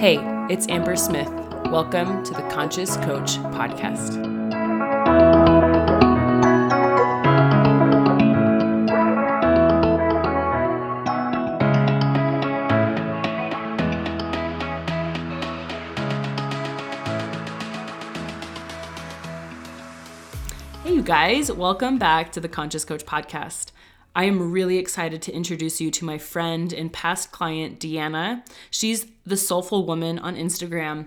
Hey, it's Amber Smith. Welcome to the Conscious Coach Podcast. Hey, you guys, welcome back to the Conscious Coach Podcast. I am really excited to introduce you to my friend and past client, Deanna. She's the Soulful Woman on Instagram.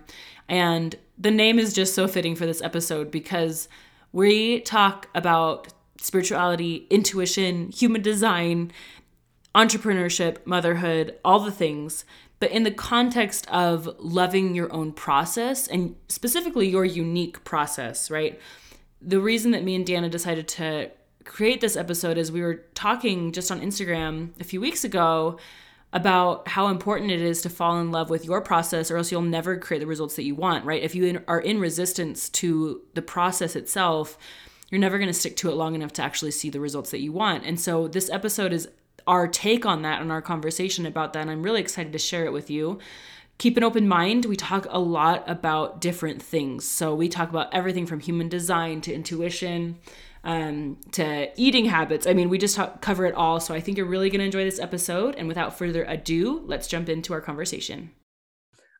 And the name is just so fitting for this episode because we talk about spirituality, intuition, human design, entrepreneurship, motherhood, all the things, but in the context of loving your own process and specifically your unique process, right? The reason that me and Deanna decided to create this episode is we were talking just on Instagram a few weeks ago about how important it is to fall in love with your process or else you'll never create the results that you want, right? If you are in resistance to the process itself, you're never going to stick to it long enough to actually see the results that you want. And so this episode is our take on that and our conversation about that. And I'm really excited to share it with you. Keep an open mind. We talk a lot about different things. So we talk about everything from human design to intuition, um, to eating habits. I mean, we just talk, cover it all. So I think you're really going to enjoy this episode. And without further ado, let's jump into our conversation.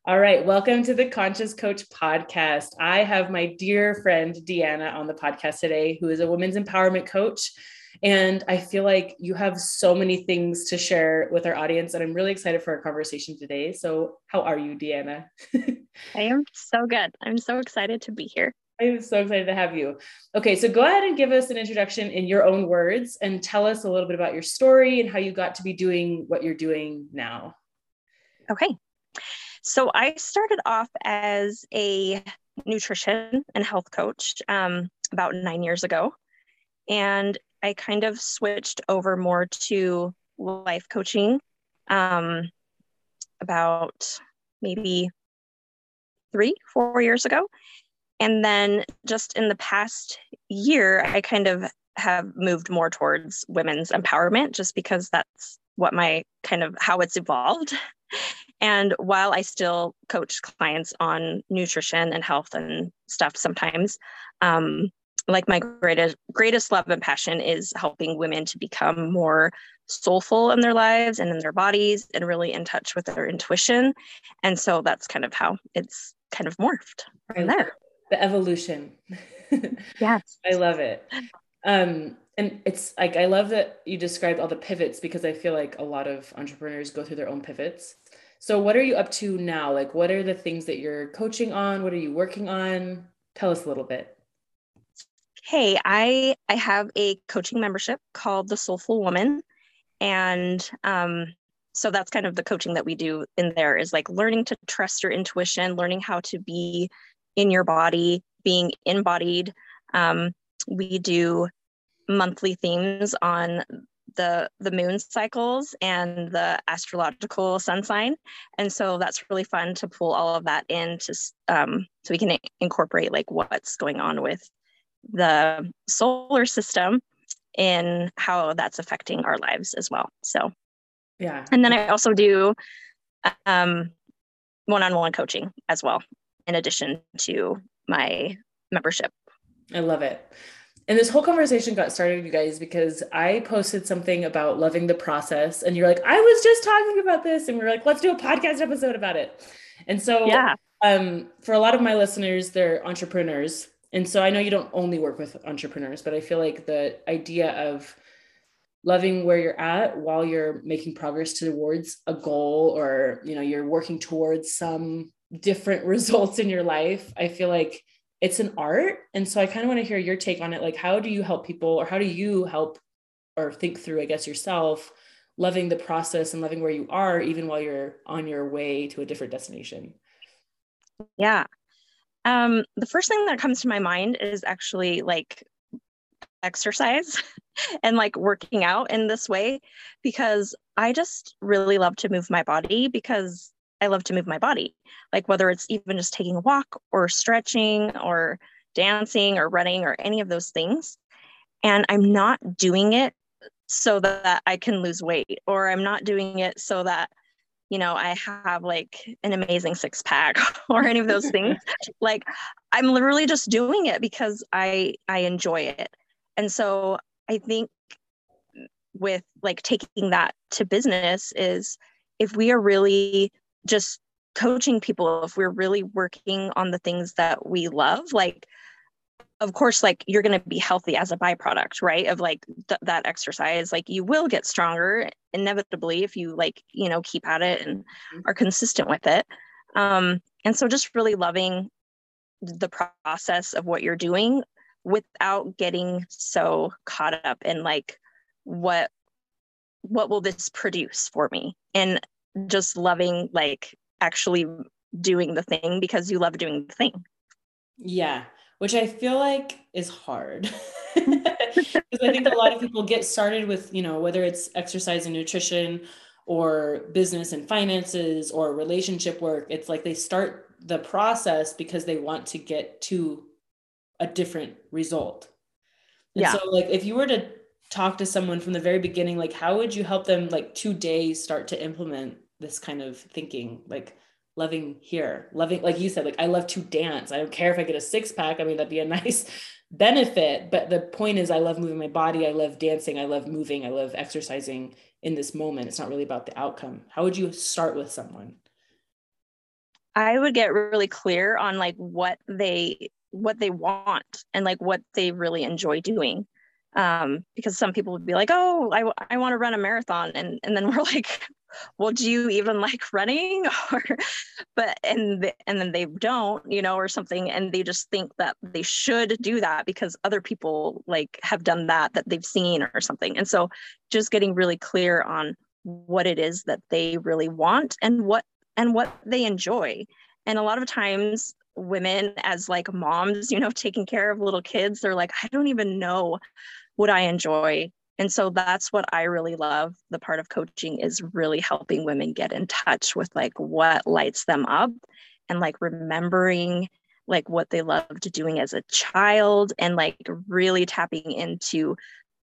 All right, welcome to the Conscious Coach podcast. I have my dear friend Deanna on the podcast today, who is a women's empowerment coach. And I feel like you have so many things to share with our audience, and I'm really excited for our conversation today. So, how are you, Deanna? I am so good. I'm so excited to be here. I'm so excited to have you. Okay, so go ahead and give us an introduction in your own words and tell us a little bit about your story and how you got to be doing what you're doing now. Okay. So I started off as a nutrition and health coach um, about nine years ago. And I kind of switched over more to life coaching um, about maybe three, four years ago. And then just in the past year, I kind of have moved more towards women's empowerment just because that's what my kind of how it's evolved. And while I still coach clients on nutrition and health and stuff sometimes, um, like my greatest greatest love and passion is helping women to become more soulful in their lives and in their bodies and really in touch with their intuition. And so that's kind of how it's kind of morphed from there the evolution. yes. I love it. Um, and it's like I love that you described all the pivots because I feel like a lot of entrepreneurs go through their own pivots. So what are you up to now? Like what are the things that you're coaching on? What are you working on? Tell us a little bit. Hey, I I have a coaching membership called the Soulful Woman. And um, so that's kind of the coaching that we do in there is like learning to trust your intuition, learning how to be in your body, being embodied. Um, we do monthly themes on the the moon cycles and the astrological sun sign. And so that's really fun to pull all of that in to um, so we can incorporate like what's going on with the solar system in how that's affecting our lives as well. So yeah. and then i also do um, one-on-one coaching as well in addition to my membership. I love it. And this whole conversation got started, you guys, because I posted something about loving the process. And you're like, I was just talking about this. And we are like, let's do a podcast episode about it. And so, yeah. um, for a lot of my listeners, they're entrepreneurs. And so I know you don't only work with entrepreneurs, but I feel like the idea of loving where you're at while you're making progress towards a goal or, you know, you're working towards some different results in your life i feel like it's an art. And so i kind of want to hear your take on it. Like how do you help people or how do you help or think through i guess yourself loving the process and loving where you are even while you're on your way to a different destination? Yeah. Um, the first thing that comes to my mind is actually like exercise and like working out in this way because I just really love to move my body because I love to move my body, like whether it's even just taking a walk or stretching or dancing or running or any of those things. And I'm not doing it so that I can lose weight, or I'm not doing it so that, you know, I have like an amazing six pack or any of those things. like I'm literally just doing it because I I enjoy it. And so I think with like taking that to business is if we are really just coaching people if we're really working on the things that we love like of course like you're going to be healthy as a byproduct right of like th- that exercise like you will get stronger inevitably if you like you know keep at it and mm-hmm. are consistent with it um and so just really loving the process of what you're doing without getting so caught up in like what what will this produce for me and just loving like actually doing the thing because you love doing the thing yeah which I feel like is hard. Because I think a lot of people get started with, you know, whether it's exercise and nutrition or business and finances or relationship work, it's like they start the process because they want to get to a different result. And yeah. so like if you were to talk to someone from the very beginning, like how would you help them like today start to implement this kind of thinking? Like loving here, loving, like you said, like I love to dance. I don't care if I get a six pack. I mean, that'd be a nice benefit. But the point is, I love moving my body. I love dancing. I love moving. I love exercising in this moment. It's not really about the outcome. How would you start with someone? I would get really clear on like what they what they want and like what they really enjoy doing um, because some people would be like, "Oh, I, I want to run a marathon," and and then we're like, well do you even like running? Or but and and then they don't you know or something and they just think that they should do that because other people like have done that that they've seen or something. And so just getting really clear on what it is that they really want and what and what they enjoy. And a lot of times women as like moms you know taking care of little kids they're like i don't even know what i enjoy and so that's what I really love. The part of coaching is really helping women get in touch with like what lights them up and like remembering like what they loved doing as a child and like really tapping into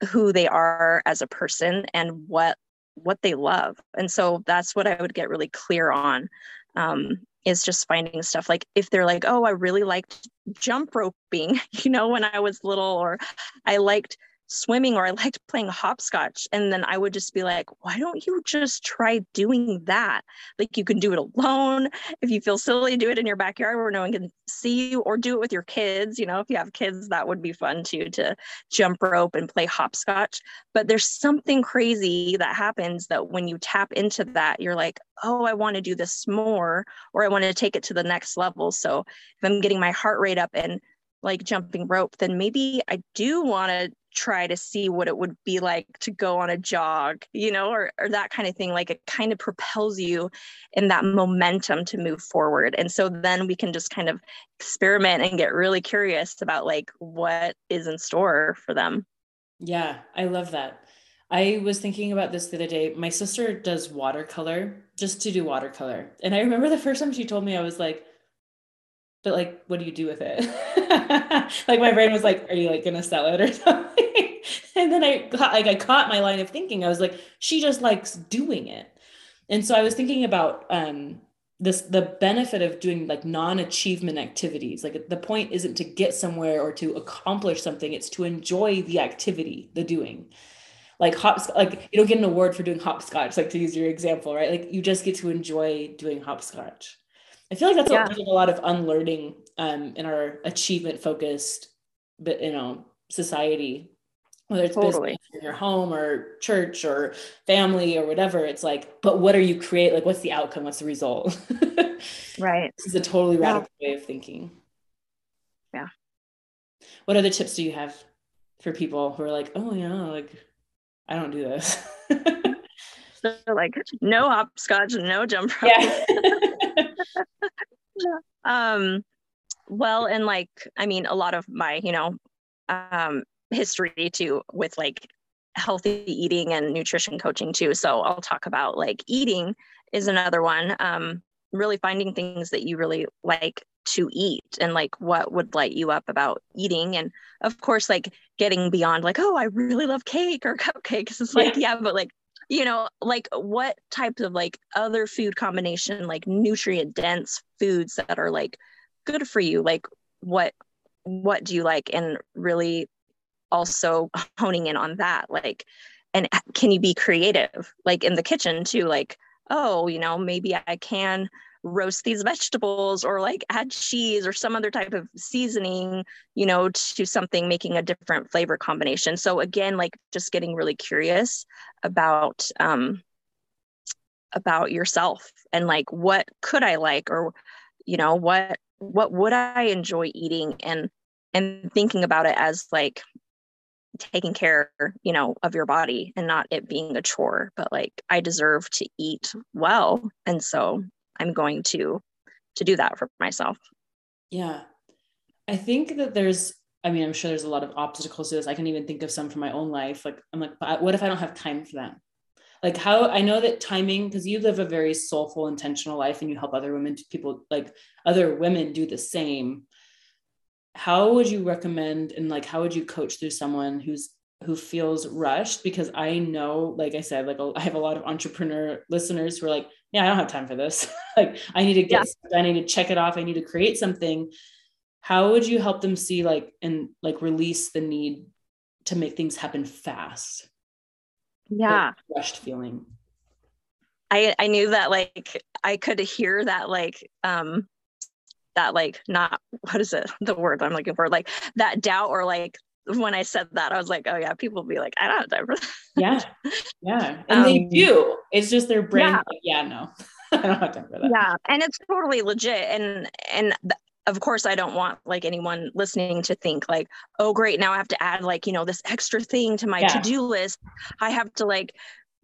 who they are as a person and what what they love and so that's what i would get really clear on um, is just finding stuff like if they're like oh i really liked jump roping you know when i was little or i liked swimming or I liked playing hopscotch. And then I would just be like, why don't you just try doing that? Like you can do it alone. If you feel silly, do it in your backyard where no one can see you, or do it with your kids. You know, if you have kids, that would be fun too to jump rope and play hopscotch. But there's something crazy that happens that when you tap into that, you're like, oh, I want to do this more, or I want to take it to the next level. So if I'm getting my heart rate up and like jumping rope, then maybe I do want to try to see what it would be like to go on a jog, you know, or, or that kind of thing. Like it kind of propels you in that momentum to move forward. And so then we can just kind of experiment and get really curious about like what is in store for them. Yeah, I love that. I was thinking about this the other day. My sister does watercolor just to do watercolor. And I remember the first time she told me, I was like, but like what do you do with it? Like my brain was like are you like gonna sell it or something? And then i got like i caught my line of thinking. I was like she just likes doing it. And so i was thinking about um this the benefit of doing like non-achievement activities. Like the point isn't to get somewhere or to accomplish something. It's to enjoy the activity the doing. Like hop like you don't get an award for doing hopscotch like to use your example right? Like you just get to enjoy doing hopscotch I feel like that's yeah. a, a, lot of unlearning um, in our achievement focused, but you know, society, whether it's totally. business in your home or church or family or whatever. It's like, but what are you create? Like, what's the outcome? What's the result? right. This is a totally radical yeah. way of thinking. Yeah. What other tips do you have for people who are like, oh yeah, like I don't do this. so like no hopscotch, no jump rope. Yeah. um, well, and like, I mean, a lot of my, you know, um, history too with like healthy eating and nutrition coaching too. So I'll talk about like eating is another one. Um, really finding things that you really like to eat and like what would light you up about eating and of course like getting beyond like oh i really love cake or cupcakes it's like yeah, yeah but like you know, like what types of like other food combination, like nutrient dense foods that are like good for you? Like what what do you like? And really also honing in on that. Like, and can you be creative like in the kitchen too? Like, oh, you know, maybe I can roast these vegetables or like add cheese or some other type of seasoning, you know, to something, making a different flavor combination. So again, like just getting really curious about um about yourself and like what could I like or you know what what would I enjoy eating and and thinking about it as like taking care you know of your body and not it being a chore but like i deserve to eat well and so i'm going to to do that for myself. Yeah. I think that there's i mean i'm sure there's a lot of obstacles to this. I can even think of some from my own life. Like i'm like what if i don't have time for them? Like how i know that timing because you live a very soulful intentional life and you help other women people like other women do the same. How would you recommend and like how would you coach through someone who's who feels rushed? Because i know like i said like i have a lot of entrepreneur listeners who are like yeah i don't have time for this. Like i need to get yeah. i need to check it off i need to create something. How would you help them see like and like release the need to make things happen fast? Yeah. like rushed feeling. I i knew that like i could hear that like um that like not what is it the word i'm looking for? Like that doubt or like when i said that i was like oh yeah people be like i don't have time for that yeah. Yeah. And um, they do. It's just their brain yeah, like, yeah no. I don't have time for that. Yeah. And it's totally legit. And and th- of course i don't want like anyone listening to think like oh great now i have to add like you know this extra thing to my yeah. to-do list. I have to like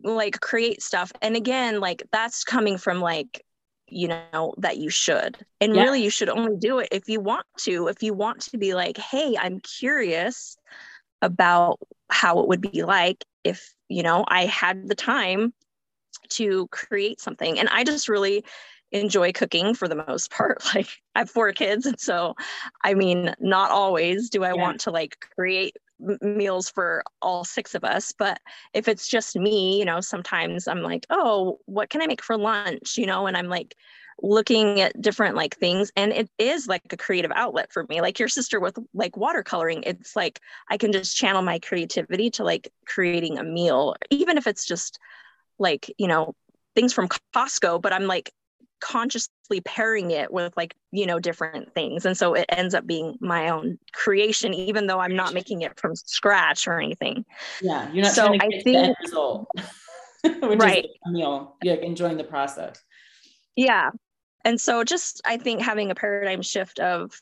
like create stuff. And again like that's coming from like you know that you should and yeah. really you should only do it if you want to if you want to be like hey i'm curious about how it would be like if you know i had the time to create something and i just really enjoy cooking for the most part like i have four kids and so i mean not always do i yeah. want to like create meals for all six of us but if it's just me you know sometimes i'm like oh what can i make for lunch? You know and i'm like looking at different like things and it is like a creative outlet for me. Like your sister with like watercoloring it's like i can just channel my creativity to like creating a meal even if it's just like you know things from costco but i'm like consciously pairing it with like you know different things. And so it ends up being my own creation even though i'm not making it from scratch or anything. Yeah you're not so trying to get I think, result which right. is a meal you're enjoying the process. Yeah. And so just i think having a paradigm shift of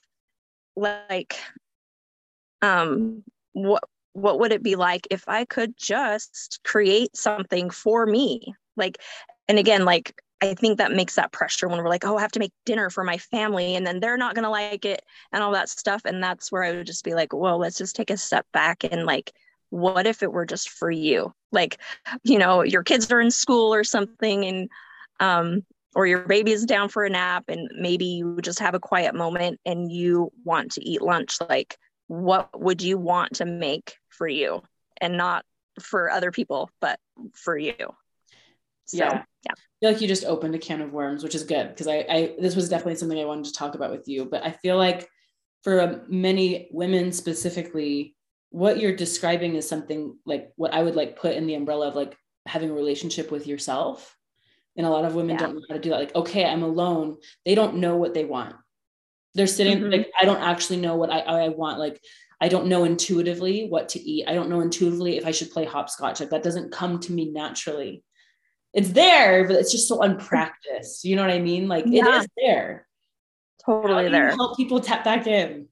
like um what what would it be like if i could just create something for me? Like and again like I think that makes that pressure when we're like, oh, I have to make dinner for my family and then they're not going to like it and all that stuff. And that's where I would just be like, well, let's just take a step back and like, what if it were just for you? Like, you know, your kids are in school or something and, um, or your baby is down for a nap and maybe you just have a quiet moment and you want to eat lunch. Like, what would you want to make for you and not for other people, but for you? So, yeah. yeah. Feel like you just opened a can of worms, which is good because I, I, this was definitely something I wanted to talk about with you. But I feel like for many women specifically, what you're describing is something like what I would like put in the umbrella of like having a relationship with yourself. And a lot of women yeah. don't know how to do that. Like, okay, I'm alone. They don't know what they want. They're sitting mm-hmm. like I don't actually know what I I want. Like I don't know intuitively what to eat. I don't know intuitively if I should play hopscotch. Like that doesn't come to me naturally it's there, but it's just so unpracticed. You know what I mean? Like yeah. it is there. Totally there. help people tap back in.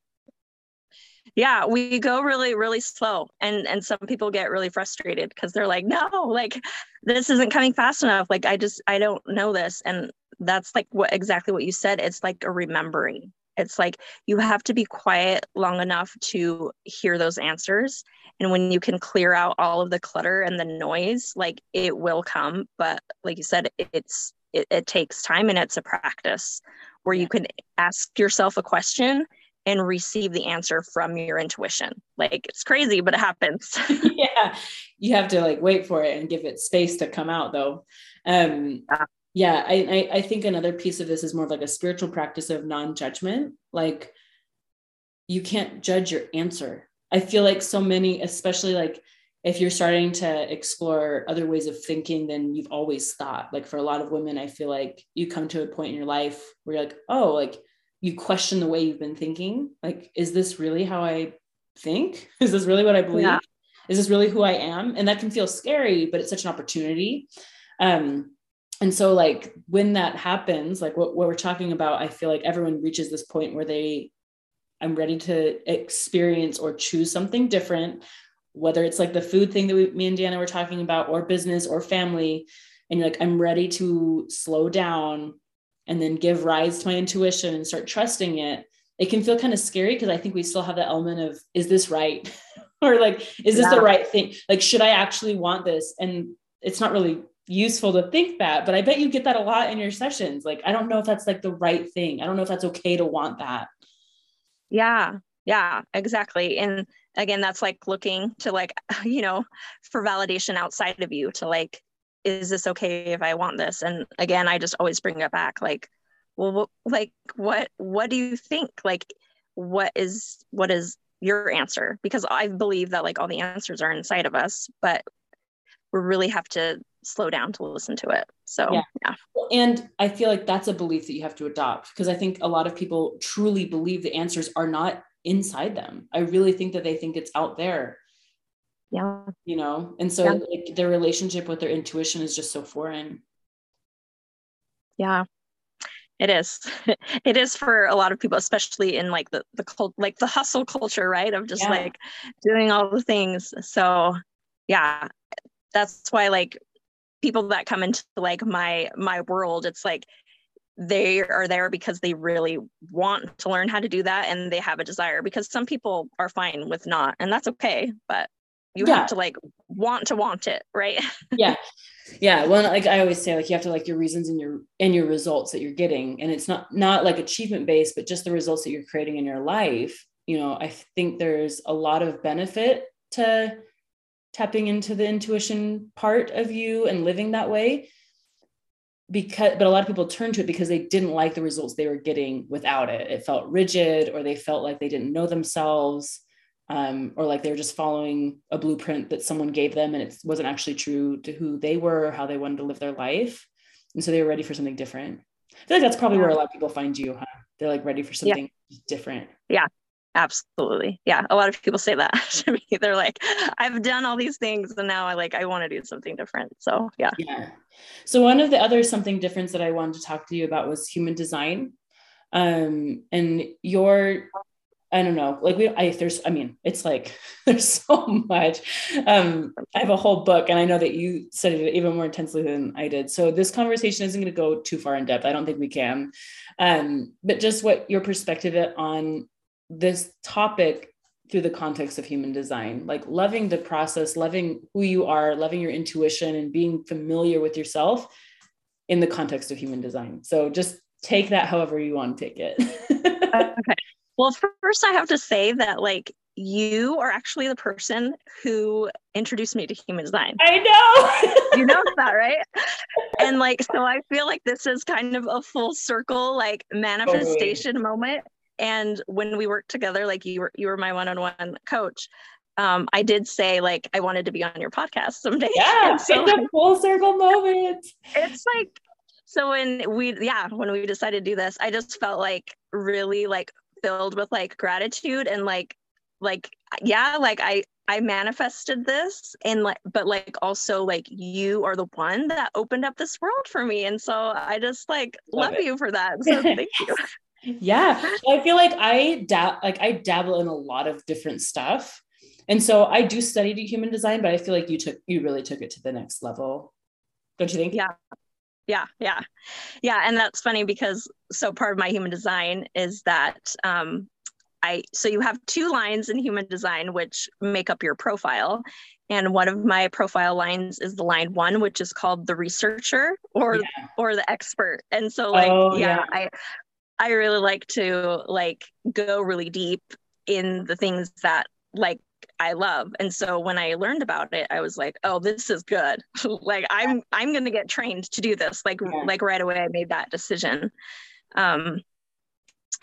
Yeah, we go really, really slow. And and some people get really frustrated because they're like, no, like this isn't coming fast enough. Like I just I don't know this. And that's like what exactly what you said. It's like a remembering. It's like you have to be quiet long enough to hear those answers and when you can clear out all of the clutter and the noise like it will come but like you said it's it, it takes time and it's a practice where you can ask yourself a question and receive the answer from your intuition. Like it's crazy, but it happens. yeah. You have to like wait for it and give it space to come out though. Um yeah, yeah I, I I think another piece of this is more like a spiritual practice of non-judgment. Like you can't judge your answer. I feel like so many, especially like if you're starting to explore other ways of thinking than you've always thought. Like for a lot of women, I feel like you come to a point in your life where you're like, oh, like you question the way you've been thinking. Like, is this really how I think? Is this really what I believe? Yeah. Is this really who I am? And that can feel scary, but it's such an opportunity. Um, and so like when that happens, like what, what we're talking about, I feel like everyone reaches this point where they, I'm ready to experience or choose something different, whether it's like the food thing that we, me and Deanna were talking about, or business or family. And you're like, I'm ready to slow down and then give rise to my intuition and start trusting it it can feel kind of scary because i think we still have that element of is this right? Or like is this yeah. the right thing? Like should i actually want this? And it's not really useful to think that but i bet you get that a lot in your sessions. Like i don't know if that's like the right thing. I don't know if that's okay to want that yeah yeah exactly and again that's like looking to like you know for validation outside of you to like is this okay if I want this? And again, I just always bring it back like, well, like what, what do you think? Like, what is, what is your answer? Because I believe that like all the answers are inside of us, but we really have to slow down to listen to it. So, yeah. yeah. And I feel like that's a belief that you have to adopt because I think a lot of people truly believe the answers are not inside them. I really think that they think it's out there yeah you know and so yeah. like their relationship with their intuition is just so foreign yeah it is it is for a lot of people especially in like the the cult like the hustle culture right of just yeah. like doing all the things so yeah that's why like people that come into like my my world it's like they are there because they really want to learn how to do that and they have a desire because some people are fine with not and that's okay but you yeah. have to like want to want it right? Yeah. Yeah. Well like i always say like you have to like your reasons and your and your results that you're getting and it's not not like achievement based but just the results that you're creating in your life you know i think there's a lot of benefit to tapping into the intuition part of you and living that way because but a lot of people turn to it because they didn't like the results they were getting without it it felt rigid or they felt like they didn't know themselves um, or like they were just following a blueprint that someone gave them and it wasn't actually true to who they were or how they wanted to live their life. And so they were ready for something different. I feel like that's probably where a lot of people find you, huh? They're like ready for something yeah. different. Yeah, absolutely. Yeah. A lot of people say that to me. They're like, I've done all these things and now I like, I want to do something different. So yeah. Yeah. So one of the other something different that I wanted to talk to you about was human design. Um, and your I don't know. Like we, I there's, I mean, it's like there's so much. Um, I have a whole book, and I know that you studied it even more intensely than I did. So this conversation isn't going to go too far in depth. I don't think we can. Um, but just what your perspective on this topic through the context of human design, like loving the process, loving who you are, loving your intuition, and being familiar with yourself in the context of human design. So just take that however you want to take it. Uh, okay. Well, first, I have to say that, like, you are actually the person who introduced me to human design. I know. you know that, right? And like, so I feel like this is kind of a full circle, like manifestation totally. moment. And when we worked together, like you were you were my one-on-one coach. Um, I did say like I wanted to be on your podcast someday. Yeah, so, it's a full circle moment. It's like so when we yeah when we decided to do this, I just felt like really like filled with like gratitude and like like yeah like i i manifested this and like but like also like you are the one that opened up this world for me and so i just like love, love you for that so thank you yeah. I feel like i dab like i dabble in a lot of different stuff. And so i do study human design but i feel like you took you really took it to the next level. Don't you think? Yeah. Yeah. Yeah. Yeah. And that's funny because so part of my human design is that um, I so you have two lines in human design which make up your profile. And one of my profile lines is the line one, which is called the researcher or yeah. or the expert. And so like oh, yeah, yeah, I I really like to like go really deep in the things that like I love. And so when I learned about it, I was like, oh, this is good. like I'm I'm gonna get trained to do this. Like yeah. like right away I made that decision. Um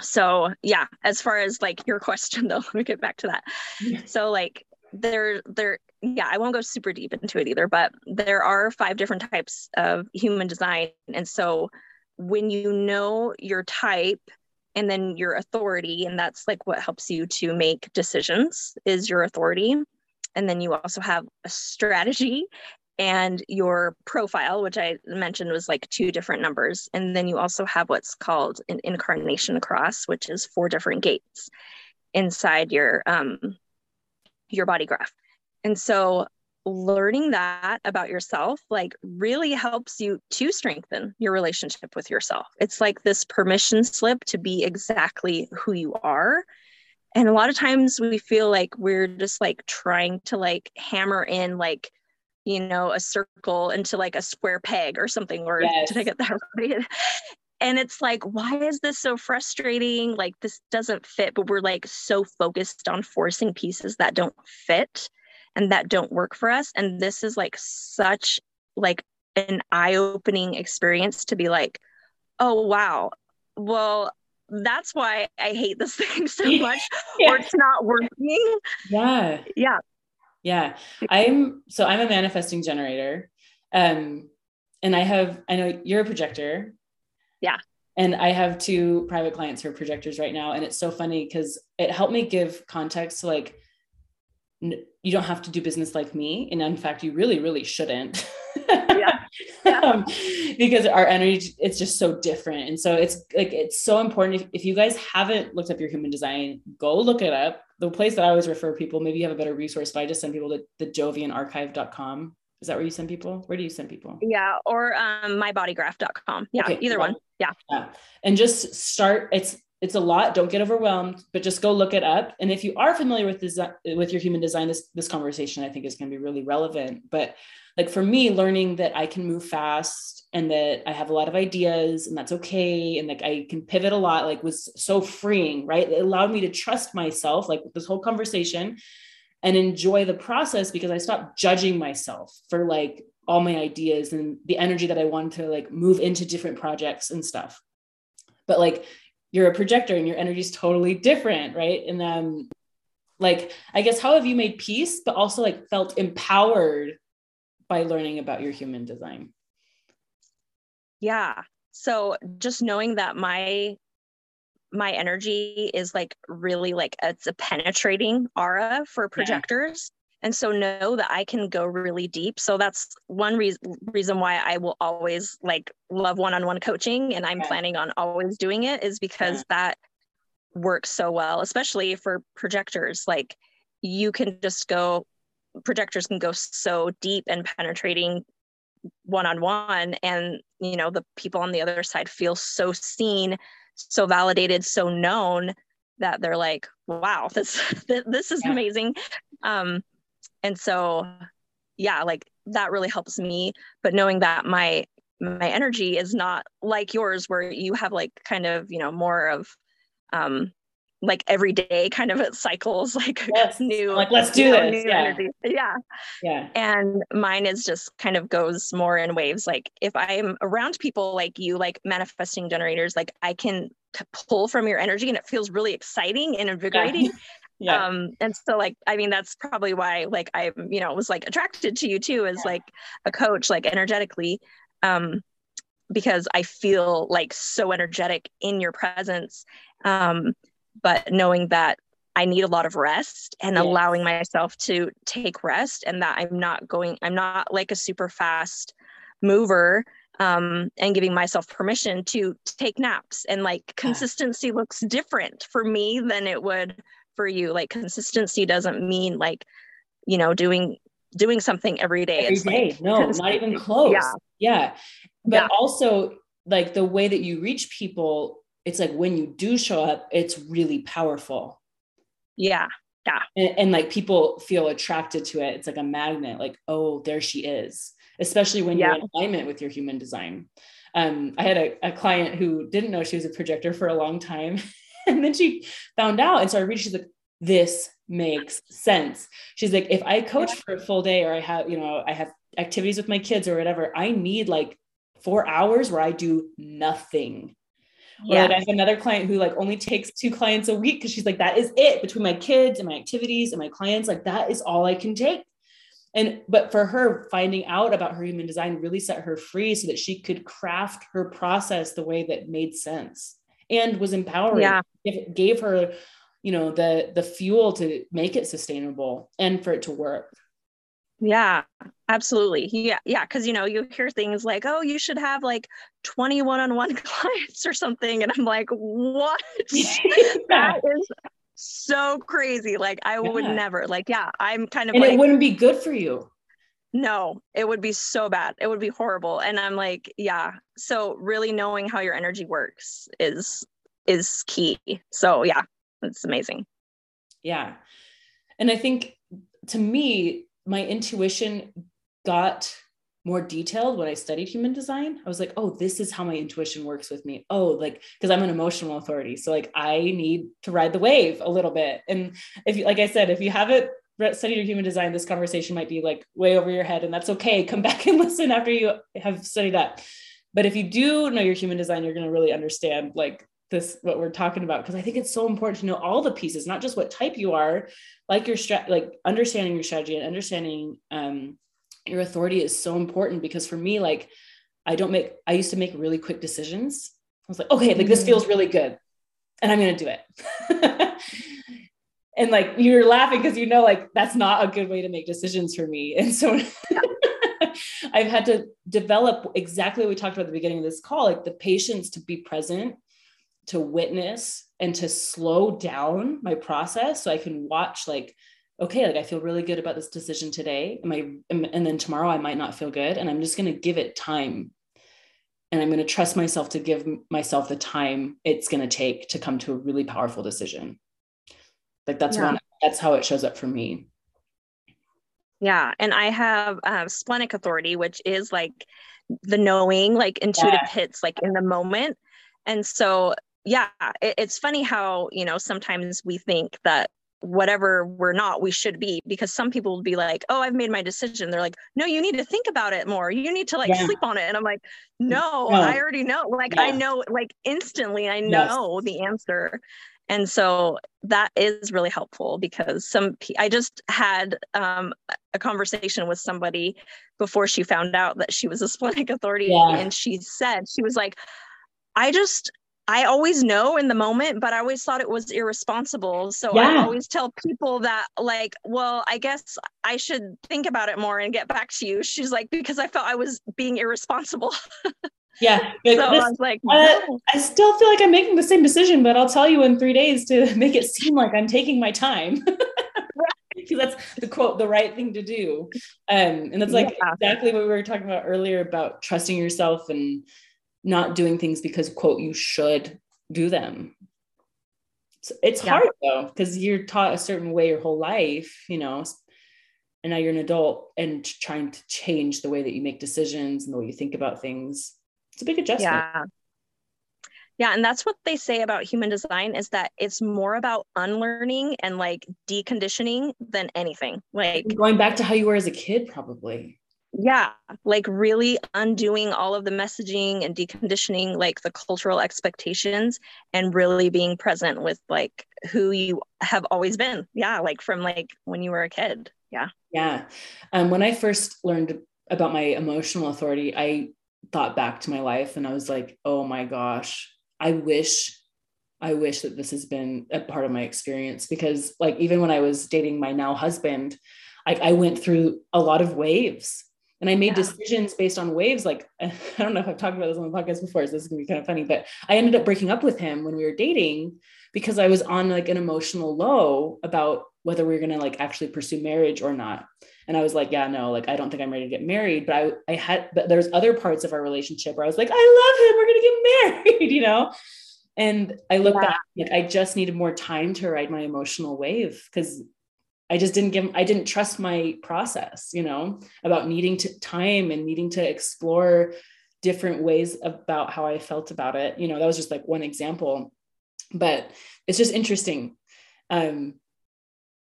so yeah, as far as like your question though, let me get back to that. Yeah. So like there there yeah, I won't go super deep into it either, but there are five different types of human design. And so when you know your type and then your authority and that's like what helps you to make decisions is your authority. And then you also have a strategy and your profile which i mentioned was like two different numbers. And then you also have what's called an incarnation cross which is four different gates inside your um your body graph. And so learning that about yourself like really helps you to strengthen your relationship with yourself. It's like this permission slip to be exactly who you are. And a lot of times we feel like we're just like trying to like hammer in like you know a circle into like a square peg or something or yes. did I get that right? and it's like why is this so frustrating like this doesn't fit but we're like so focused on forcing pieces that don't fit and that don't work for us. And this is like such like an eye-opening experience to be like oh wow. Well that's why i hate this thing so much yeah. or it's not working. Yeah. Yeah. Yeah. I'm so i'm a manifesting generator um and i have i know you're a projector. Yeah. And i have two private clients who are projectors right now and it's so funny because it helped me give context to like you don't have to do business like me and in fact you really really shouldn't. Yeah, yeah. um, because our energy it's just so different and so it's like it's so important. If, if you guys haven't looked up your human design go look it up. The place that i always refer people maybe you have a better resource but i just send people to the jovianarchive.com is that where you send people? Where do you send people? Yeah or um mybodygraph.com yeah okay, either one. Yeah. yeah. And just start it's it's a lot. Don't get overwhelmed but just go look it up. And if you are familiar with this with your human design this this conversation i think is going to be really relevant. But like for me learning that i can move fast and that i have a lot of ideas and that's okay and like i can pivot a lot like was so freeing right? It allowed me to trust myself like this whole conversation and enjoy the process because i stopped judging myself for like all my ideas and the energy that i wanted to like move into different projects and stuff. But like you're a projector and your energy is totally different right? And then like i guess how have you made peace but also like felt empowered by learning about your human design? Yeah. So just knowing that my my energy is like really like it's a penetrating aura for projectors and so know that i can go really deep so that's one reason reason why i will always like love one-on-one coaching and i'm yeah. planning on always doing it is because yeah. that works so well especially for projectors like you can just go projectors can go so deep and penetrating one-on-one and you know the people on the other side feel so seen so validated so known that they're like wow this this is yeah. amazing um and so yeah like that really helps me but knowing that my my energy is not like yours where you have like kind of you know more of um like everyday kind of cycles like yes. new like let's do know, this yeah. Energy. yeah yeah and mine is just kind of goes more in waves like if i'm around people like you like manifesting generators like i can pull from your energy and it feels really exciting and invigorating yeah. Yeah. um and so like i mean that's probably why like i you know was like attracted to you too as yeah. like a coach like energetically um because i feel like so energetic in your presence um but knowing that I need a lot of rest and yes. allowing myself to take rest and that I'm not going I'm not like a super fast mover um, and giving myself permission to take naps and like consistency looks different for me than it would for you like consistency doesn't mean like you know doing doing something every day every it's day. Like, no not even close yeah yeah but yeah. also like the way that you reach people it's like when you do show up it's really powerful yeah yeah and, and like people feel attracted to it it's like a magnet like oh there she is especially when yeah. you're in alignment with your human design. Um, I had a, a client who didn't know she was a projector for a long time. and then she found out. And so I read, she's like, this makes sense. She's like, if I coach for a full day or I have, you know, I have activities with my kids or whatever, I need like four hours where I do nothing. Yeah. Or like I have another client who like only takes two clients a week because she's like, that is it between my kids and my activities and my clients. Like that is all I can take. And but for her, finding out about her human design really set her free so that she could craft her process the way that made sense and was empowering. Yeah. It gave her, you know, the the fuel to make it sustainable and for it to work. Yeah, absolutely. Yeah, yeah. Cause you know, you hear things like, oh, you should have like 20 one-on-one clients or something. And I'm like, what? that is so crazy. Like I yeah. would never, like, yeah, I'm kind of and like, it wouldn't be good for you. No, it would be so bad. It would be horrible. And I'm like, yeah. So really knowing how your energy works is is key. So yeah, it's amazing. Yeah. And I think to me, my intuition got more detailed when I studied human design. I was like, oh, this is how my intuition works with me. Oh, like, because I'm an emotional authority. So, like, I need to ride the wave a little bit. And if you, like I said, if you haven't studied your human design, this conversation might be like way over your head, and that's okay. Come back and listen after you have studied that. But if you do know your human design, you're going to really understand like this what we're talking about because I think it's so important to know all the pieces, not just what type you are, like your strat, like understanding your strategy and understanding um, your authority is so important because for me, like I don't make, I used to make really quick decisions. I was like, okay, like this feels really good and I'm going to do it. and like you're laughing because you know, like that's not a good way to make decisions for me. And so I've had to develop exactly what we talked about at the beginning of this call, like the patience to be present, to witness, and to slow down my process so I can watch like okay, like I feel really good about this decision today. Am I, and then tomorrow I might not feel good. And I'm just going to give it time. And I'm going to trust myself to give myself the time it's going to take to come to a really powerful decision. Like that's yeah. one, that's how it shows up for me. Yeah. And I have uh, splenic authority, which is like the knowing, like intuitive yeah. hits, like in the moment. And so, yeah, it, it's funny how, you know, sometimes we think that whatever we're not we should be because some people will be like oh i've made my decision they're like no you need to think about it more you need to like yeah. sleep on it and i'm like no, no. i already know like yeah. i know like instantly i know yes. the answer and so that is really helpful because some i just had um, a conversation with somebody before she found out that she was a splenic authority yeah. and she said she was like i just I always know in the moment, but I always thought it was irresponsible. So yeah. I always tell people that, like, well, I guess I should think about it more and get back to you. She's like, because I felt I was being irresponsible. yeah. so this, I was like, uh, I still feel like I'm making the same decision, but I'll tell you in three days to make it seem like I'm taking my time. because that's the quote the right thing to do um, and that's like yeah. exactly what we were talking about earlier about trusting yourself and not doing things because quote you should do them so it's yeah. hard though because you're taught a certain way your whole life you know and now you're an adult and trying to change the way that you make decisions and the way you think about things it's a big adjustment. Yeah. Yeah and that's what they say about human design is that it's more about unlearning and like deconditioning than anything. Like going back to how you were as a kid probably. Yeah like really undoing all of the messaging and deconditioning like the cultural expectations and really being present with like who you have always been. Yeah like from like when you were a kid. Yeah. Yeah. Um, when i first learned about my emotional authority i thought back to my life and i was like oh my gosh i wish i wish that this has been a part of my experience because like even when i was dating my now husband I, I went through a lot of waves and I made yeah. decisions based on waves. Like, I don't know if I've talked about this on the podcast before, so this is gonna be kind of funny, but I ended up breaking up with him when we were dating because I was on like an emotional low about whether we were gonna like actually pursue marriage or not. And I was like, yeah, no, like I don't think I'm ready to get married. But I I had but there's other parts of our relationship where I was like, I love him, we're gonna get married, you know. And I look yeah. back, like I just needed more time to ride my emotional wave because I just didn't give I didn't trust my process, you know, about needing to time and needing to explore different ways about how I felt about it. You know, that was just like one example. But it's just interesting. Um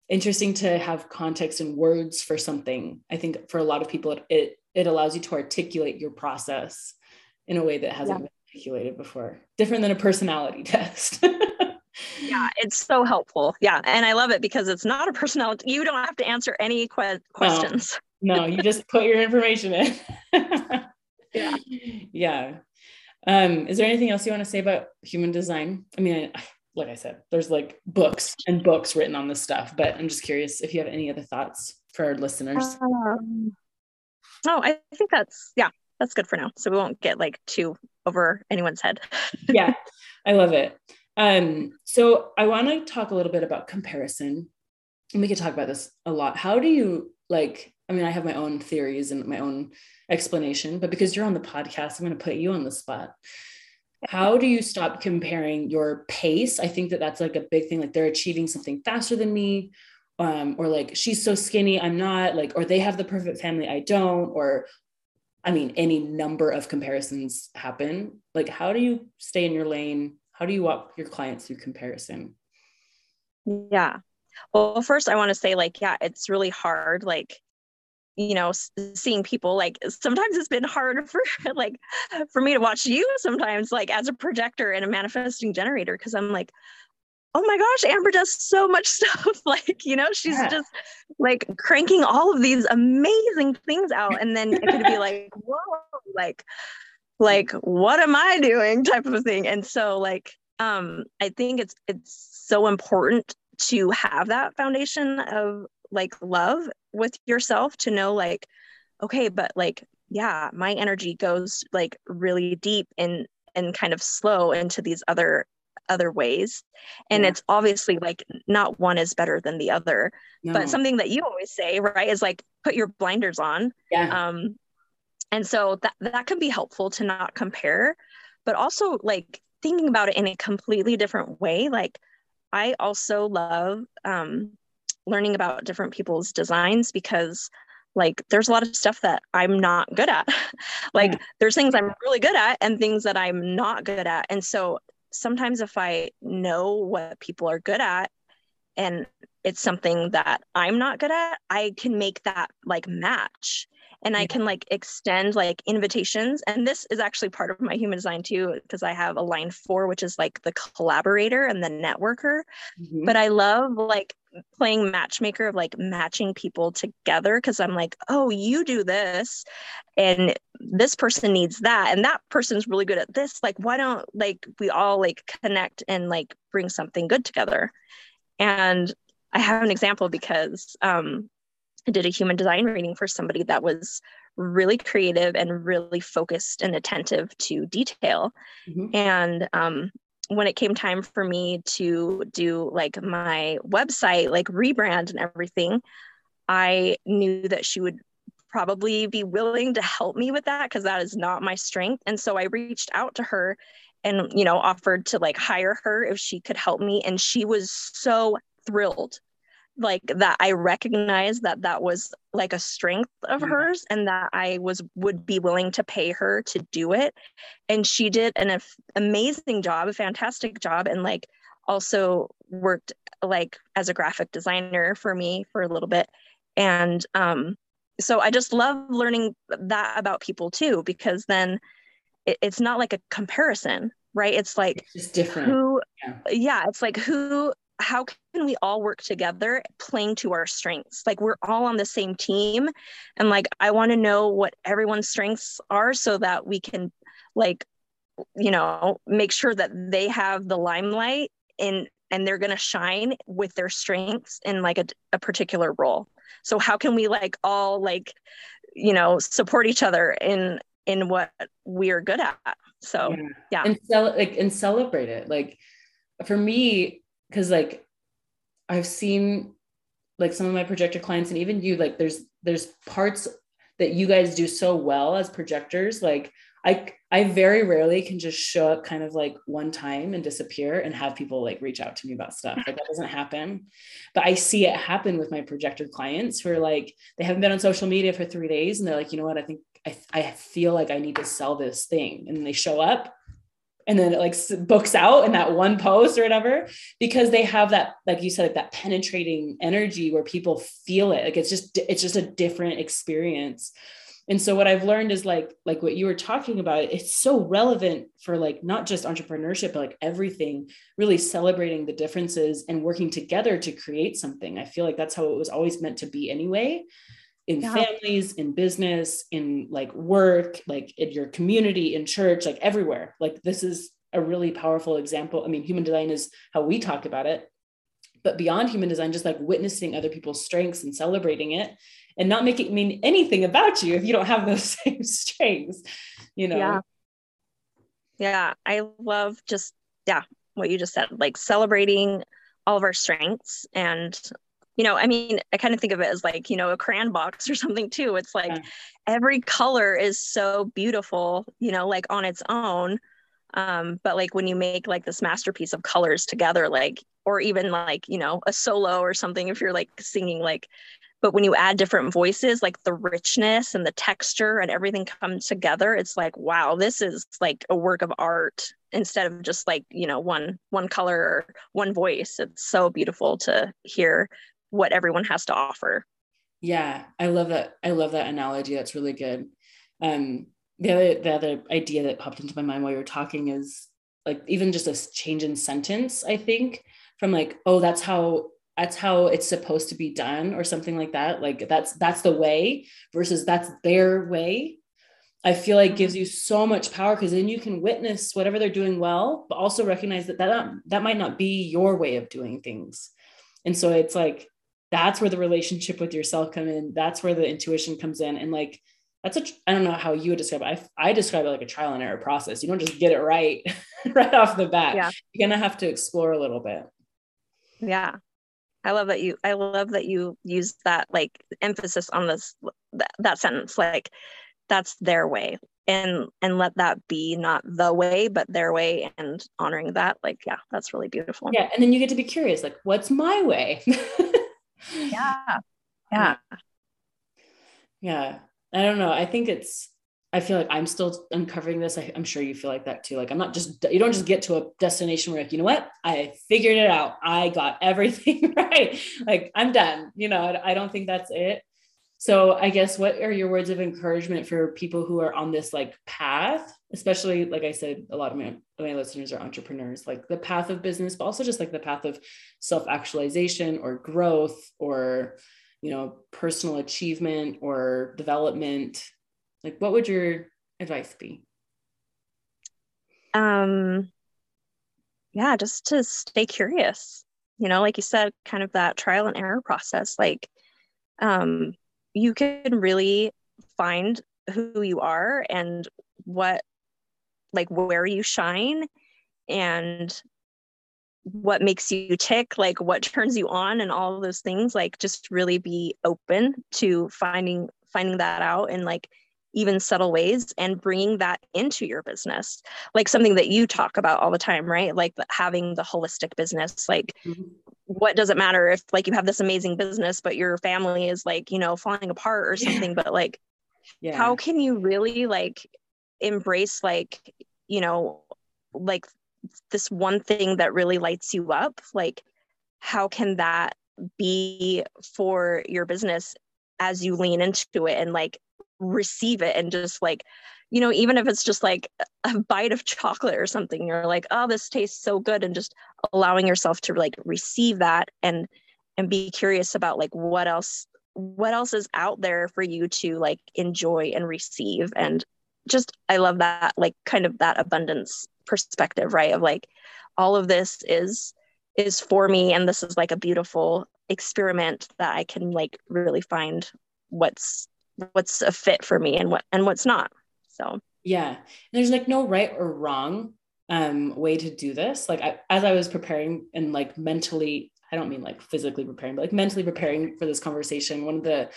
interesting to have context and words for something. I think for a lot of people it it, it allows you to articulate your process in a way that hasn't yeah. been articulated before. Different than a personality test. yeah it's so helpful yeah and i love it because it's not a personality you don't have to answer any que- questions no, no you just put your information in yeah yeah um is there anything else you want to say about human design i mean I, like i said there's like books and books written on this stuff but i'm just curious if you have any other thoughts for our listeners um, no i think that's yeah that's good for now so we won't get like too over anyone's head yeah i love it um, so I want to talk a little bit about comparison. And we could talk about this a lot. How do you like? I mean, I have my own theories and my own explanation, but because you're on the podcast, I'm going to put you on the spot. How do you stop comparing your pace? I think that that's like a big thing. Like they're achieving something faster than me, um, or like she's so skinny, I'm not. Like, or they have the perfect family, I don't. Or, I mean, any number of comparisons happen. Like, how do you stay in your lane? how do you walk your clients through comparison yeah well first i want to say like yeah it's really hard like you know seeing people like sometimes it's been hard for like for me to watch you sometimes like as a projector and a manifesting generator because i'm like oh my gosh amber does so much stuff like you know she's yeah. just like cranking all of these amazing things out and then it could be like whoa like like what am i doing type of a thing and so like um i think it's it's so important to have that foundation of like love with yourself to know like okay but like yeah my energy goes like really deep and and kind of slow into these other other ways. And yeah. it's obviously like not one is better than the other. No. but something that you always say right is like put your blinders on. Yeah. Um and so that that can be helpful to not compare. But also like thinking about it in a completely different way like i also love um, learning about different people's designs because like there's a lot of stuff that i'm not good at. Like yeah. there's things i'm really good at and things that i'm not good at. And so sometimes if i know what people are good at and it's something that i'm not good at i can make that like match and I can like extend like invitations. And this is actually part of my human design too, because I have a line four, which is like the collaborator and the networker. Mm-hmm. But I love like playing matchmaker of like matching people together because I'm like, oh, you do this and this person needs that and that person's really good at this. Like, why don't like we all like connect and like bring something good together? And I have an example because um, I did a human design reading for somebody that was really creative and really focused and attentive to detail. Mm-hmm. And um, when it came time for me to do like my website, like rebrand and everything, I knew that she would probably be willing to help me with that because that is not my strength. And so I reached out to her and, you know, offered to like hire her if she could help me. And she was so thrilled like that I recognized that that was like a strength of mm-hmm. hers and that I was would be willing to pay her to do it and she did an amazing job a fantastic job and like also worked like as a graphic designer for me for a little bit and um so I just love learning that about people too because then it, it's not like a comparison right it's like it's different who yeah. yeah it's like who how can we all work together playing to our strengths? Like we're all on the same team and like i want to know what everyone's strengths are so that we can like you know make sure that they have the limelight in and they're going to shine with their strengths in like a, a particular role. So how can we like all like you know support each other in in what we're good at? So yeah, yeah. and cel- like and celebrate it. Like for me because like I've seen like some of my projector clients and even you like there's there's parts that you guys do so well as projectors like I I very rarely can just show up kind of like one time and disappear and have people like reach out to me about stuff. Like that doesn't happen. But I see it happen with my projector clients who are like they haven't been on social media for 3 days and they're like, "You know what? I think I I feel like I need to sell this thing." And they show up and then it like books out in that one post or whatever because they have that like you said like that penetrating energy where people feel it. Like it's just it's just a different experience. And so what i've learned is like like what you were talking about it's so relevant for like not just entrepreneurship but like everything really celebrating the differences and working together to create something. I feel like that's how it was always meant to be anyway in yeah. families in business in like work like in your community in church like everywhere. Like this is a really powerful example. I mean human design is how we talk about it. But beyond human design just like witnessing other people's strengths and celebrating it and not making it mean anything about you if you don't have those same strengths you know? Yeah. Yeah. I love just yeah what you just said like celebrating all of our strengths and you know i mean i kind of think of it as like you know a crayon box or something too. It's like yeah. every color is so beautiful you know like on its own. Um, but like when you make like this masterpiece of colors together like or even like you know a solo or something if you're like singing like but when you add different voices like the richness and the texture and everything comes together it's like wow this is like a work of art instead of just like you know one one color or one voice. It's so beautiful to hear what everyone has to offer. Yeah, I love that. I love that analogy. That's really good. Um, the other the other idea that popped into my mind while you were talking is like even just a change in sentence. I think from like, oh, that's how that's how it's supposed to be done, or something like that. Like that's that's the way versus that's their way. I feel like gives you so much power because then you can witness whatever they're doing well, but also recognize that that that might not be your way of doing things. And so it's like that's where the relationship with yourself come in. That's where the intuition comes in. And like that's a i don't know how you would describe it. I, I describe it like a trial and error process. You don't just get it right right off the bat. Yeah. you're gonna have to explore a little bit. Yeah. I love that you i love that you use that like emphasis on this that, that sentence like that's their way. And and let that be not the way but their way and honoring that. Like yeah that's really beautiful. Yeah. And then you get to be curious like what's my way yeah. Yeah. Yeah. I don't know. I think it's, I feel like I'm still uncovering this. I, am sure you feel like that too. Like I'm not just, you don't just get to a destination where like, you know what? I figured it out. I got everything right. Like I'm done. You know, I, I don't think that's it. So I guess what are your words of encouragement for people who are on this like path, especially like I said, a lot of my, my listeners are entrepreneurs, like the path of business, but also just like the path of self-actualization or growth or you know, personal achievement or development. Like what would your advice be? Um yeah, just to stay curious. You know, like you said, kind of that trial and error process. Like um you can really find who you are and what like where you shine and what makes you tick like what turns you on and all those things like just really be open to finding finding that out in like even subtle ways and bringing that into your business like something that you talk about all the time right like having the holistic business like mm-hmm what does it matter if like you have this amazing business but your family is like you know falling apart or something yeah. but like yeah. how can you really like embrace like you know like this one thing that really lights you up like how can that be for your business as you lean into it and like receive it and just like you know, even if it's just like a bite of chocolate or something, you're like, oh, this tastes so good. And just allowing yourself to like receive that and and be curious about like what else what else is out there for you to like enjoy and receive and just i love that like kind of that abundance perspective right of like all of this is is for me and this is like a beautiful experiment that i can like really find what's what's a fit for me and what and what's not so yeah, there's like no right or wrong um way to do this. Like I, as I was preparing and like mentally, I don't mean like physically preparing, but like mentally preparing for this conversation. One of the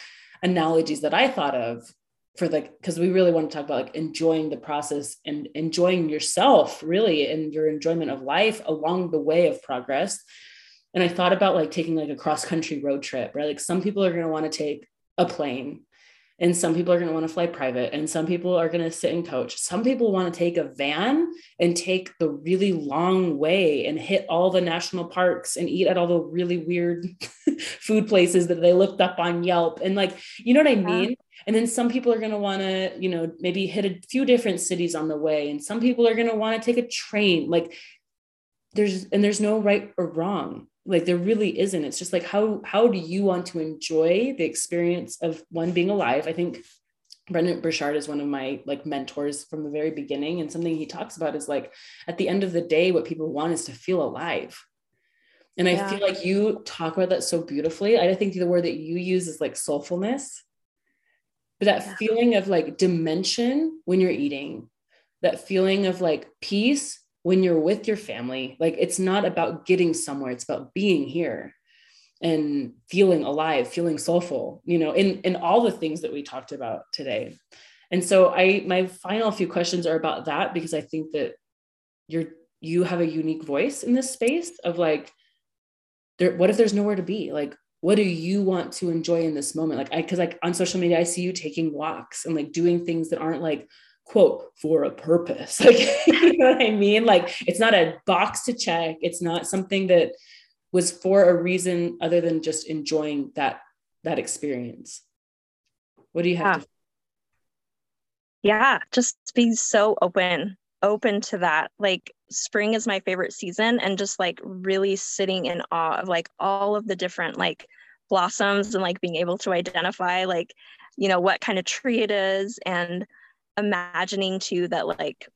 analogies that I thought of for like because we really want to talk about like enjoying the process and enjoying yourself really and your enjoyment of life along the way of progress. And i thought about like taking like a cross country road trip right? Like some people are going to want to take a plane and some people are going to want to fly private and some people are going to sit and coach. Some people want to take a van and take the really long way and hit all the national parks and eat at all the really weird food places that they looked up on yelp and like you know what i uh-huh. mean and then some people are going to want to you know maybe hit a few different cities on the way. And some people are going to want to take a train. Like there's and there's no right or wrong. Like there really isn't. It's just like how how do you want to enjoy the experience of one being alive? I think Brendon Burchard is one of my like mentors from the very beginning. And something he talks about is like at the end of the day what people want is to feel alive. And yeah. i feel like you talk about that so beautifully. I think the word that you use is like soulfulness but that yeah. feeling of like dimension when you're eating that feeling of like peace when you're with your family like it's not about getting somewhere it's about being here and feeling alive feeling soulful you know in in all the things that we talked about today and so i my final few questions are about that because i think that you're you have a unique voice in this space of like there what if there's nowhere to be like what do you want to enjoy in this moment? Like i because like on social media i see you taking walks and like doing things that aren't like quote for a purpose. Like you know what i mean? Like it's not a box to check. It's not something that was for a reason other than just enjoying that that experience. What do you have yeah. to yeah. Just be so open open to that. Like spring is my favorite season and just like really sitting in awe of like all of the different like blossoms and like being able to identify like you know what kind of tree it is and imagining too that like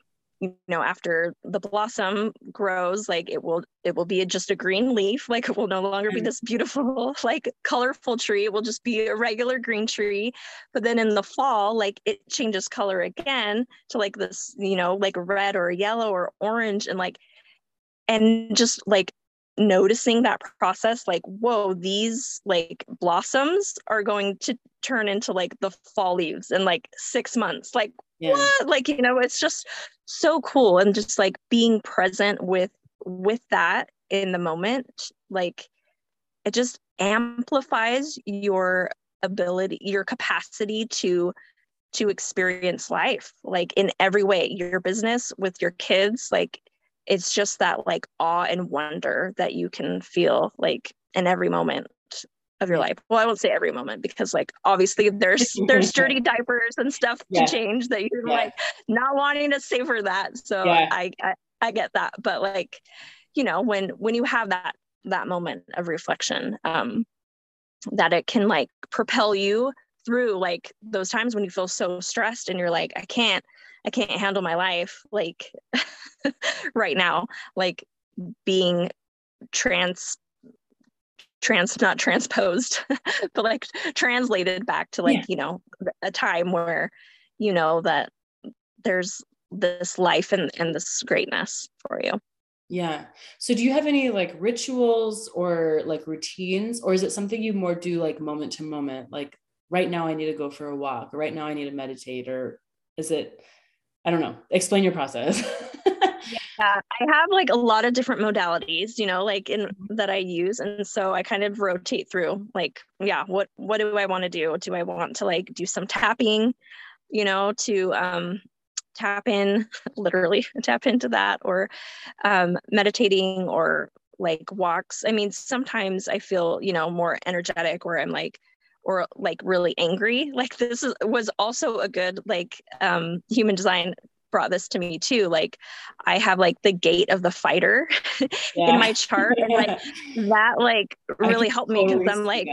you know after the blossom grows like it will it will be just a green leaf like it will no longer be mm. this beautiful like colorful tree it will just be a regular green tree but then in the fall like it changes color again to like this you know like red or yellow or orange and like and just like noticing that process like whoa these like blossoms are going to turn into like the fall leaves in like six months. Like yeah. what? Like you know it's just so cool. And just like being present with with that in the moment like it just amplifies your ability your capacity to to experience life like in every way your business with your kids like it's just that like awe and wonder that you can feel like in every moment of your life. Well, I won't say every moment because like obviously there's there's dirty diapers and stuff yeah. to change that you're yeah. like not wanting to savor that. So yeah. I, I I get that. But like, you know, when when you have that that moment of reflection, um, that it can like propel you through like those times when you feel so stressed and you're like, I can't, I can't handle my life like right now, like being trans trans not transposed but like translated back to like yeah. you know a time where you know that there's this life and, and this greatness for you. Yeah. So do you have any like rituals or like routines or is it something you more do like moment to moment? Like right now i need to go for a walk or right now i need to meditate or is it I don't know. Explain your process. yeah, I have like a lot of different modalities, you know, like in mm-hmm. that I use. And so I kind of rotate through like, yeah, what what do I want to do? Do I want to like do some tapping, you know, to um tap in, literally tap into that or um meditating or like walks. I mean, sometimes I feel, you know, more energetic where I'm like or like really angry like this is, was also a good like um, human design brought this to me too like i have like the gate of the fighter yeah. in my chart and like that like really helped me because i'm like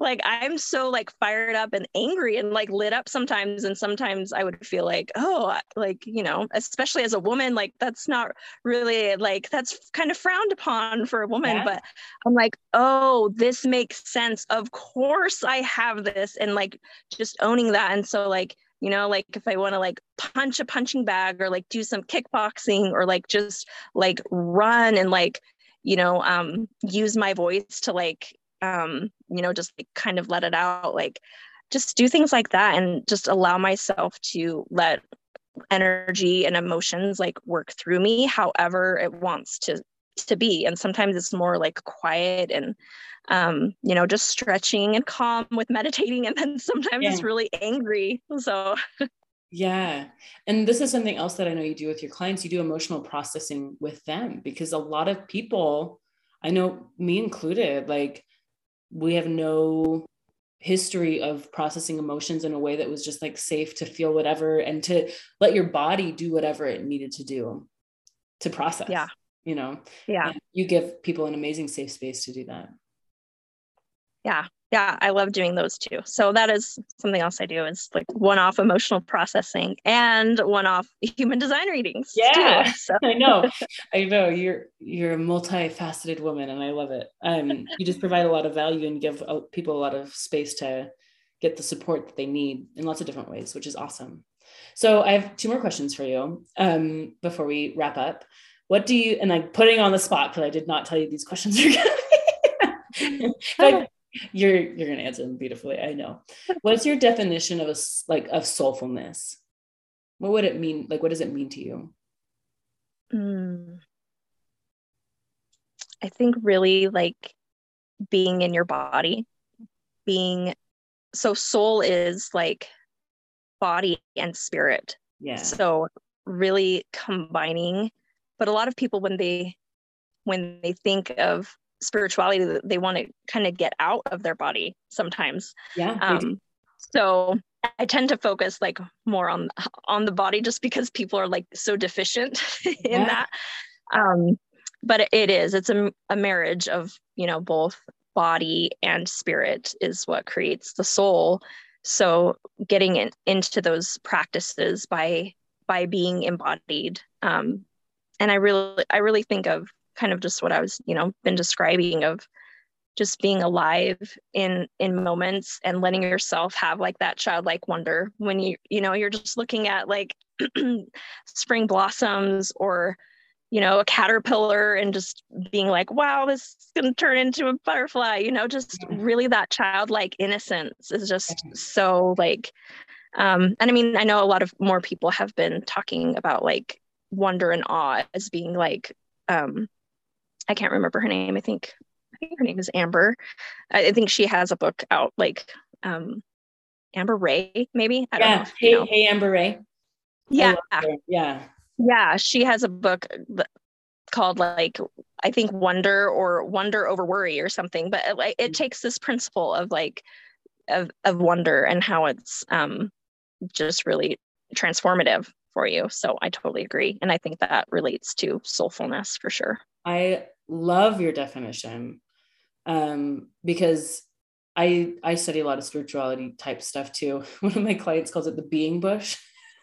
like I'm so like fired up and angry and like lit up sometimes and sometimes I would feel like oh like you know especially as a woman like that's not really like that's kind of frowned upon for a woman yeah. but I'm like oh this makes sense of course I have this and like just owning that and so like you know like if i want to like punch a punching bag or like do some kickboxing or like just like run and like you know um use my voice to like um, you know, just like kind of let it out. Like just do things like that and just allow myself to let energy and emotions like work through me however it wants to to be and sometimes it's more like quiet and um you know just stretching and calm with meditating and then sometimes yeah. it's really angry so yeah and this is something else that i know you do with your clients you do emotional processing with them because a lot of people i know me included like we have no history of processing emotions in a way that was just like safe to feel whatever and to let your body do whatever it needed to do to process. Yeah. You know, yeah. And you give people an amazing safe space to do that. Yeah yeah i love doing those too. So that is something else i do is like one-off emotional processing and one-off human design readings yeah too, so. i know. I know. You're you're a multifaceted woman and i love it. Um you just provide a lot of value and give uh, people a lot of space to get the support that they need in lots of different ways which is awesome. So i have two more questions for you um before we wrap up. What do you and i'm putting on the spot because i did not tell you these questions are going to you're you're gonna answer them beautifully i know. What's your definition of a like of soulfulness? What would it mean like what does it mean to you? Mm. i think really like being in your body being so soul is like body and spirit. Yeah. So really combining but a lot of people when they when they think of spirituality that they want to kind of get out of their body sometimes. Yeah. Um, so I tend to focus like more on on the body just because people are like so deficient in yeah. that. Um, but it is it's a, a marriage of you know both body and spirit is what creates the soul. So getting in, into those practices by by being embodied. Um, and I really I really think of kind of just what I was, you know, been describing of just being alive in in moments and letting yourself have like that childlike wonder when you you know you're just looking at like spring blossoms or you know a caterpillar and just being like wow this is going to turn into a butterfly you know just really that childlike innocence is just so like um and i mean i know a lot of more people have been talking about like wonder and awe as being like um I can't remember her name. I think I think her name is Amber. I, think she has a book out, like um, Amber Rae, maybe. I yeah. Hey, know. hey, Amber Rae. Yeah. Yeah. Yeah. She has a book called like I think Wonder or Wonder over Worry or something. But it, like it mm. takes this principle of like of of wonder and how it's um just really transformative for you. So I totally agree. And I think that relates to soulfulness for sure. I love your definition um, because I I study a lot of spirituality type stuff too. One of my clients calls it the being bush.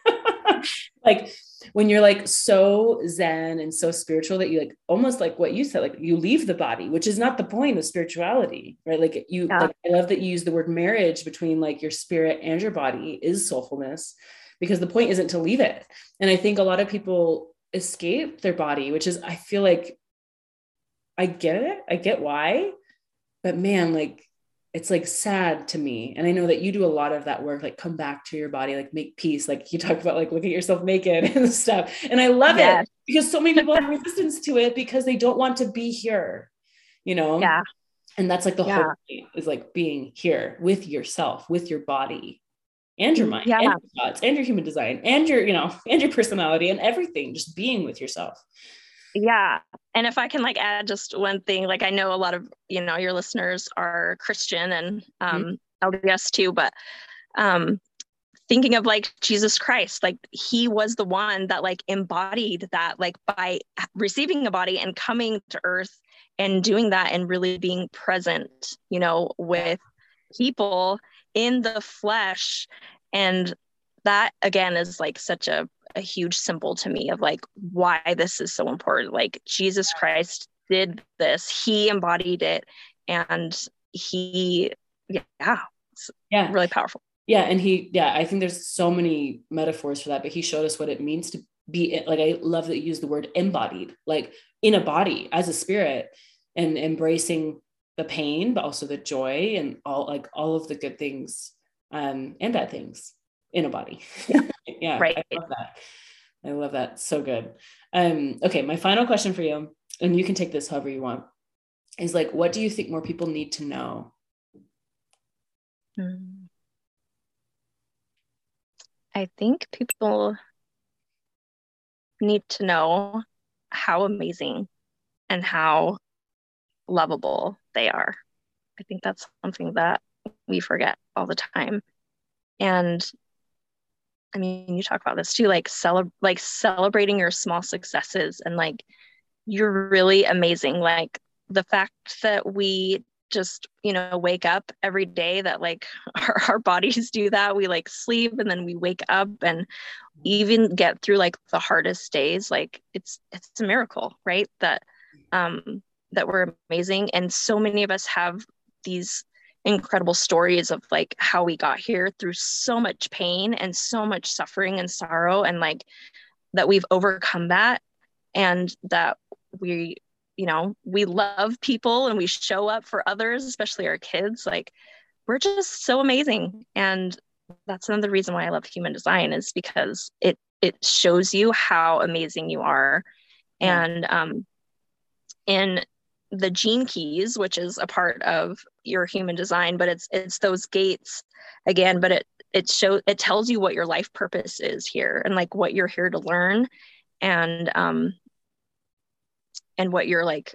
like when you're like so zen and so spiritual that you like almost like what you said like you leave the body which is not the point of spirituality right like you yeah. like, i love that you use the word marriage between like your spirit and your body is soulfulness because the point isn't to leave it and i think a lot of people escape their body which is i feel like I get it. I get why. But man, like it's like sad to me. And I know that you do a lot of that work, like come back to your body, like make peace. Like you talk about like look at yourself naked and stuff. And I love yes. it because so many people have resistance to it because they don't want to be here, you know? Yeah. And that's like the yeah. whole point is like being here with yourself, with your body and your mind yeah. and your thoughts and your human design and your, you know, and your personality and everything, just being with yourself. Yeah. And if I can like add just one thing, like I know a lot of, you know, your listeners are Christian and um mm-hmm. LDS too, but um thinking of like Jesus Christ, like he was the one that like embodied that like by receiving a body and coming to earth and doing that and really being present, you know, with people in the flesh and that again is like such a a huge symbol to me of like why this is so important. Like Jesus Christ did this, he embodied it, and he, yeah, yeah, really powerful. Yeah, and he, yeah, I think there's so many metaphors for that, but he showed us what it means to be like. I love that you use the word embodied, like in a body as a spirit, and embracing the pain, but also the joy and all like all of the good things um, and bad things in a body. Yeah, yeah right. I love that. I love that. So good. Um, okay, my final question for you, and you can take this however you want, is like, what do you think more people need to know? Hmm. I think people need to know how amazing and how lovable they are. I think that's something that we forget all the time. And I mean, you talk about this too, like celeb- like celebrating your small successes and like you're really amazing. Like the fact that we just you know wake up every day that like our, our bodies do that. We like sleep and then we wake up and even get through like the hardest days like it's it's a miracle right? That um that we're amazing. And so many of us have these incredible stories of like how we got here through so much pain and so much suffering and sorrow and like that we've overcome that and that we you know we love people and we show up for others especially our kids like we're just so amazing. And that's another reason why i love human design is because it it shows you how amazing you are. And um in the gene keys which is a part of your human design but it's it's those gates again but it it shows it tells you what your life purpose is here and like what you're here to learn and um and what your like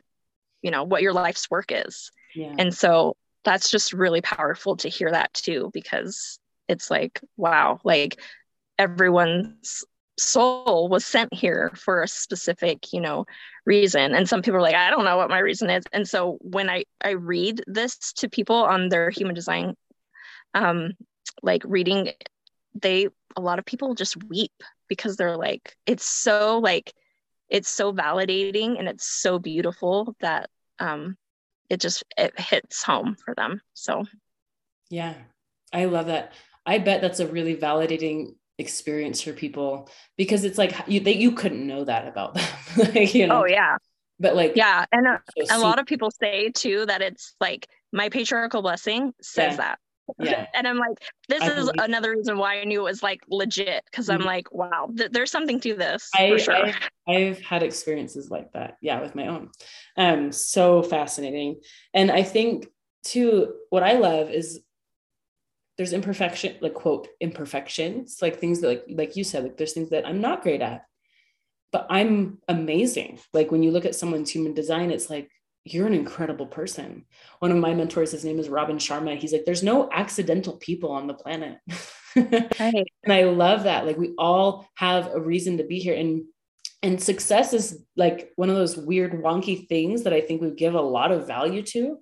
you know what your life's work is yeah. and so that's just really powerful to hear that too because it's like wow like everyone's soul was sent here for a specific you know reason. And some people are like i don't know what my reason is. And so when i i read this to people on their human design um like reading they a lot of people just weep because they're like it's so like it's so validating and it's so beautiful that um, it just it hits home for them. So. Yeah. I love that. I bet that's a really validating experience for people because it's like you that you couldn't know that about them like, you know oh yeah but like yeah and a, a lot of people say too that it's like my patriarchal blessing says yeah. that yeah. and I'm like, this I is another reason why I knew it was like legit because I'm mm-hmm. like, wow, th- there's something to this I, for sure. I, I've had experiences like that. Yeah, with my own. Um, so fascinating. And I think too, what I love is there's imperfection, like quote, imperfections, like things that like like you said, like there's things that I'm not great at, but I'm amazing. Like when you look at someone's human design, it's like you're an incredible person. One of my mentors, his name is Robin Sharma. He's like, there's no accidental people on the planet. right. And I love that. Like we all have a reason to be here. And and success is like one of those weird wonky things that I think we give a lot of value to.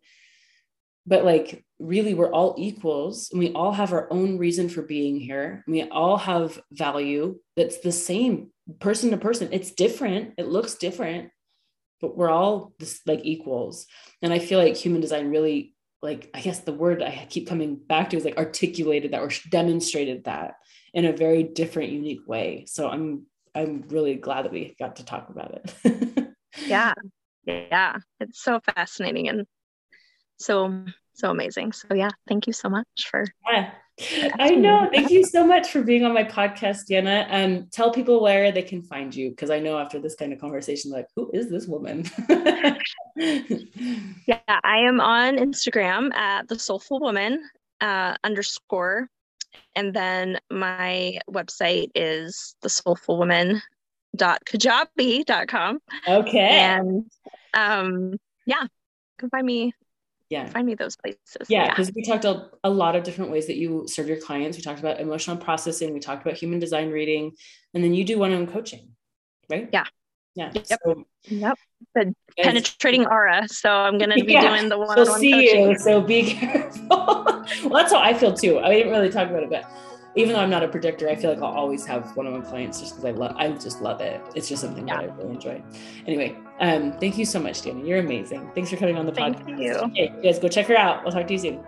But like really we're all equals and we all have our own reason for being here. We all have value that's the same person to person. It's different. It looks different but we're all just like equals. And I feel like human design really like I guess the word I keep coming back to is like articulated that or demonstrated that in a very different, unique way. So I'm I'm really glad that we got to talk about it. yeah. Yeah. It's so fascinating and so so amazing. So yeah, thank you so much for yeah. I know. Thank you so much for being on my podcast, Deanna. And um, tell people where they can find you because I know after this kind of conversation, like, who is this woman? yeah, I am on Instagram at the Soulful Woman uh, underscore, and then my website is the Soulful Woman dot kajabi dot com. Okay. And um, yeah, you can find me yeah. Find me those places. Yeah because yeah. we talked a, a lot of different ways that you serve your clients. We talked about emotional processing. We talked about human design reading. And then you do one-on-one coaching right? Yeah. Yeah. Yep. So, yep. The penetrating aura. So i'm gonna be yeah. doing the one-on-one so see coaching. you so be careful. Well that's how i feel too. I didn't really talk about it but even though I'm not a projector, I feel like I'll always have one-on-one clients just because I love I just love it. It's just something yeah. that I really enjoy. Anyway, um, thank you so much, Danny. You're amazing. Thanks for coming on the thank podcast. You. Okay, you guys go check her out. I'll talk to you soon.